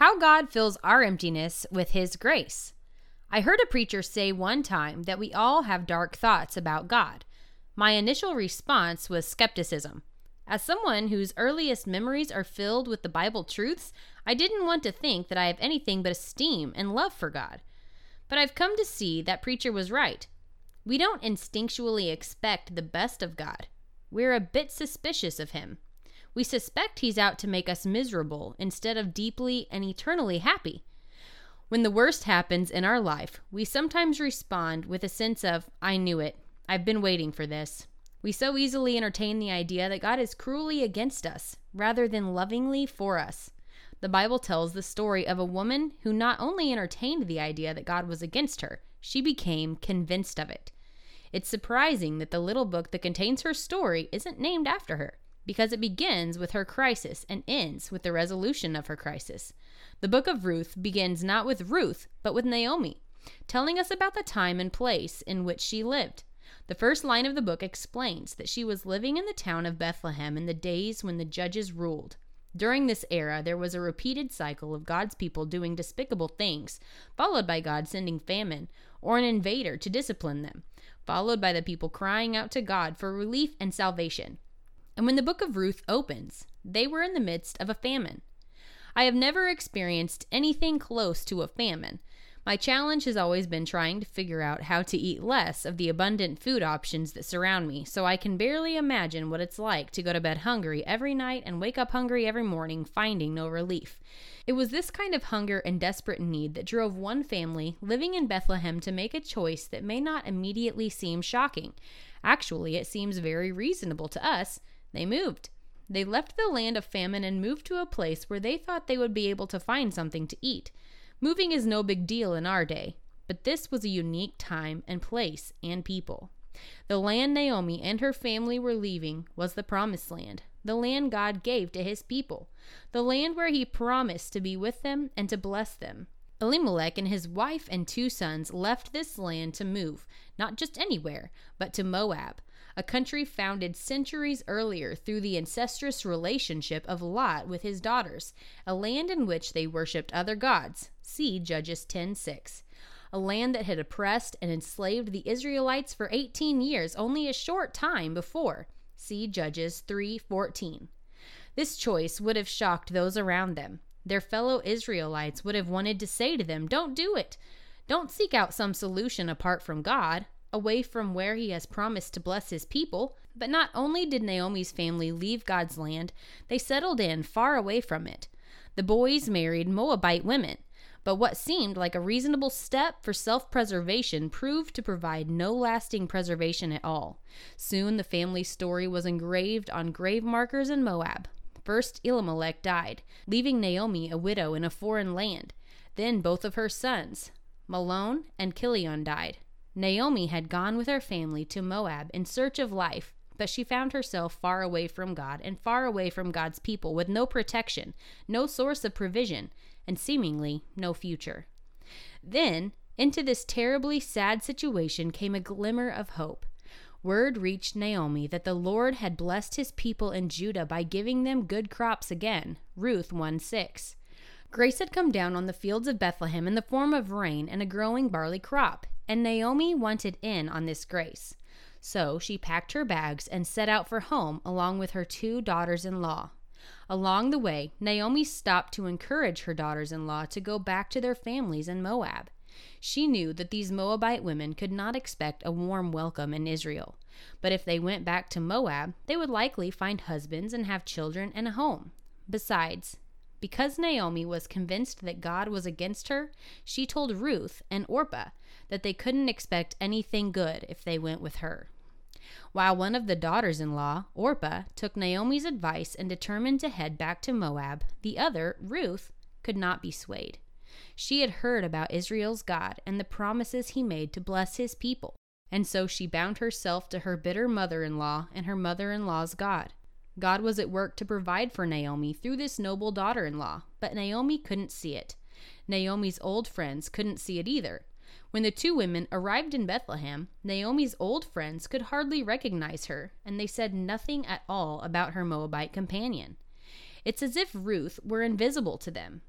How God fills our emptiness with His grace. I heard a preacher say one time that we all have dark thoughts about God. My initial response was skepticism. As someone whose earliest memories are filled with the Bible truths, I didn't want to think that I have anything but esteem and love for God. But I've come to see that preacher was right. We don't instinctually expect the best of God. We're a bit suspicious of Him. We suspect He's out to make us miserable instead of deeply and eternally happy. When the worst happens in our life, we sometimes respond with a sense of, I knew it. I've been waiting for this. We so easily entertain the idea that God is cruelly against us rather than lovingly for us. The Bible tells the story of a woman who not only entertained the idea that God was against her, she became convinced of it. It's surprising that the little book that contains her story isn't named after her because it begins with her crisis and ends with the resolution of her crisis. The book of Ruth begins not with Ruth, but with Naomi, telling us about the time and place in which she lived. The first line of the book explains that she was living in the town of Bethlehem in the days when the judges ruled. During this era, there was a repeated cycle of God's people doing despicable things, followed by God sending famine or an invader to discipline them, followed by the people crying out to God for relief and salvation. And when the book of Ruth opens, they were in the midst of a famine. I have never experienced anything close to a famine. My challenge has always been trying to figure out how to eat less of the abundant food options that surround me, so I can barely imagine what it's like to go to bed hungry every night and wake up hungry every morning, finding no relief. It was this kind of hunger and desperate need that drove one family living in Bethlehem to make a choice that may not immediately seem shocking. Actually, it seems very reasonable to us they moved. They left the land of famine and moved to a place where they thought they would be able to find something to eat. Moving is no big deal in our day, but this was a unique time and place and people. The land Naomi and her family were leaving was the promised land, the land God gave to his people, the land where he promised to be with them and to bless them. Elimelech and his wife and two sons left this land to move, not just anywhere, but to Moab, a country founded centuries earlier through the incestuous relationship of Lot with his daughters, a land in which they worshipped other gods. See Judges 10:6. A land that had oppressed and enslaved the Israelites for 18 years, only a short time before. See Judges 3:14. This choice would have shocked those around them. Their fellow Israelites would have wanted to say to them, "Don't do it. Don't seek out some solution apart from God away from where he has promised to bless his people. But not only did Naomi's family leave God's land, they settled in far away from it. The boys married Moabite women. But what seemed like a reasonable step for self preservation proved to provide no lasting preservation at all. Soon the family story was engraved on grave markers in Moab. First, Elimelech died, leaving Naomi a widow in a foreign land. Then both of her sons, Mahlon and Chilion, died. Naomi had gone with her family to Moab in search of life, but she found herself far away from God and far away from God's people with no protection, no source of provision, and seemingly no future. Then, into this terribly sad situation came a glimmer of hope. Word reached Naomi that the Lord had blessed his people in Judah by giving them good crops again. Ruth 1 6. Grace had come down on the fields of Bethlehem in the form of rain and a growing barley crop and Naomi wanted in on this grace. So she packed her bags and set out for home along with her two daughters in law. Along the way, Naomi stopped to encourage her daughters in law to go back to their families in Moab. She knew that these Moabite women could not expect a warm welcome in Israel. But if they went back to Moab, they would likely find husbands and have children and a home. Besides, because Naomi was convinced that God was against her, she told Ruth and Orpah that they couldn't expect anything good if they went with her. While one of the daughters in law, Orpah, took Naomi's advice and determined to head back to Moab, the other, Ruth, could not be swayed. She had heard about Israel's God and the promises he made to bless his people, and so she bound herself to her bitter mother in law and her mother in law's God. God was at work to provide for Naomi through this noble daughter in law, but Naomi couldn't see it. Naomi's old friends couldn't see it either. When the two women arrived in Bethlehem, Naomi's old friends could hardly recognize her, and they said nothing at all about her Moabite companion. It's as if Ruth were invisible to them.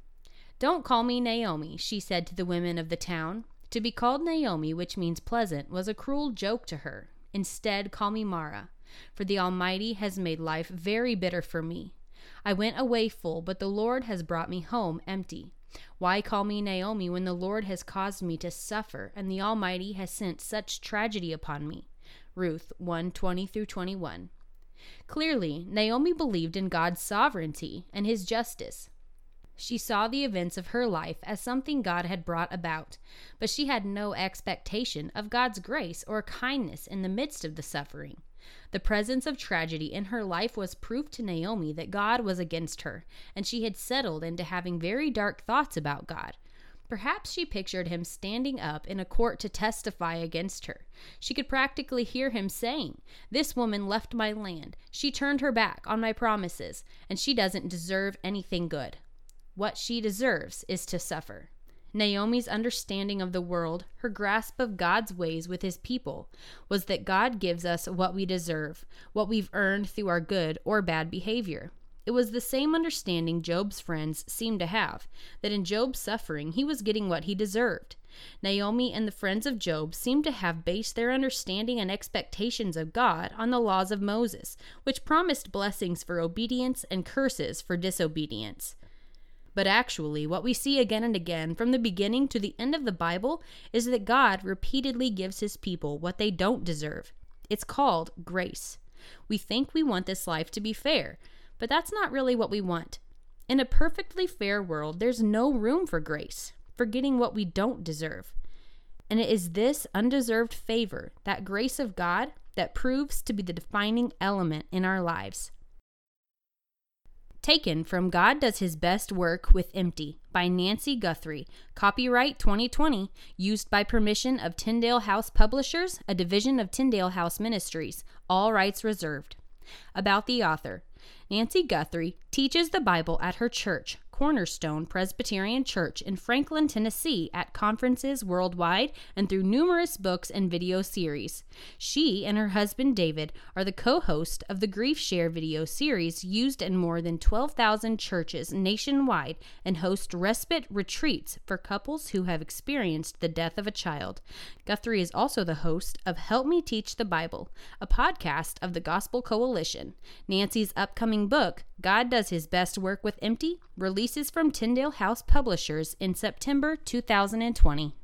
Don't call me Naomi, she said to the women of the town. To be called Naomi, which means pleasant, was a cruel joke to her. Instead, call me Mara, for the Almighty has made life very bitter for me. I went away full, but the Lord has brought me home empty. Why call me Naomi when the Lord has caused me to suffer and the Almighty has sent such tragedy upon me? Ruth 1 20 through 21. Clearly, Naomi believed in God's sovereignty and his justice. She saw the events of her life as something God had brought about, but she had no expectation of God's grace or kindness in the midst of the suffering. The presence of tragedy in her life was proof to Naomi that God was against her, and she had settled into having very dark thoughts about God. Perhaps she pictured him standing up in a court to testify against her. She could practically hear him saying, This woman left my land. She turned her back on my promises, and she doesn't deserve anything good. What she deserves is to suffer. Naomi's understanding of the world, her grasp of God's ways with his people, was that God gives us what we deserve, what we've earned through our good or bad behavior. It was the same understanding Job's friends seemed to have that in Job's suffering he was getting what he deserved. Naomi and the friends of Job seemed to have based their understanding and expectations of God on the laws of Moses, which promised blessings for obedience and curses for disobedience. But actually, what we see again and again from the beginning to the end of the Bible is that God repeatedly gives his people what they don't deserve. It's called grace. We think we want this life to be fair, but that's not really what we want. In a perfectly fair world, there's no room for grace, for getting what we don't deserve. And it is this undeserved favor, that grace of God, that proves to be the defining element in our lives. Taken from God Does His Best Work with Empty by Nancy Guthrie. Copyright 2020. Used by permission of Tyndale House Publishers, a division of Tyndale House Ministries. All rights reserved. About the author Nancy Guthrie teaches the Bible at her church, Cornerstone Presbyterian Church in Franklin, Tennessee, at conferences worldwide and through numerous books and video series. She and her husband David are the co host of the GriefShare video series used in more than 12,000 churches nationwide and host respite retreats for couples who have experienced the death of a child. Guthrie is also the host of Help Me Teach the Bible, a podcast of the Gospel Coalition. Nancy's upcoming book, God Does His Best Work with Empty, releases from Tyndale House Publishers in September 2020.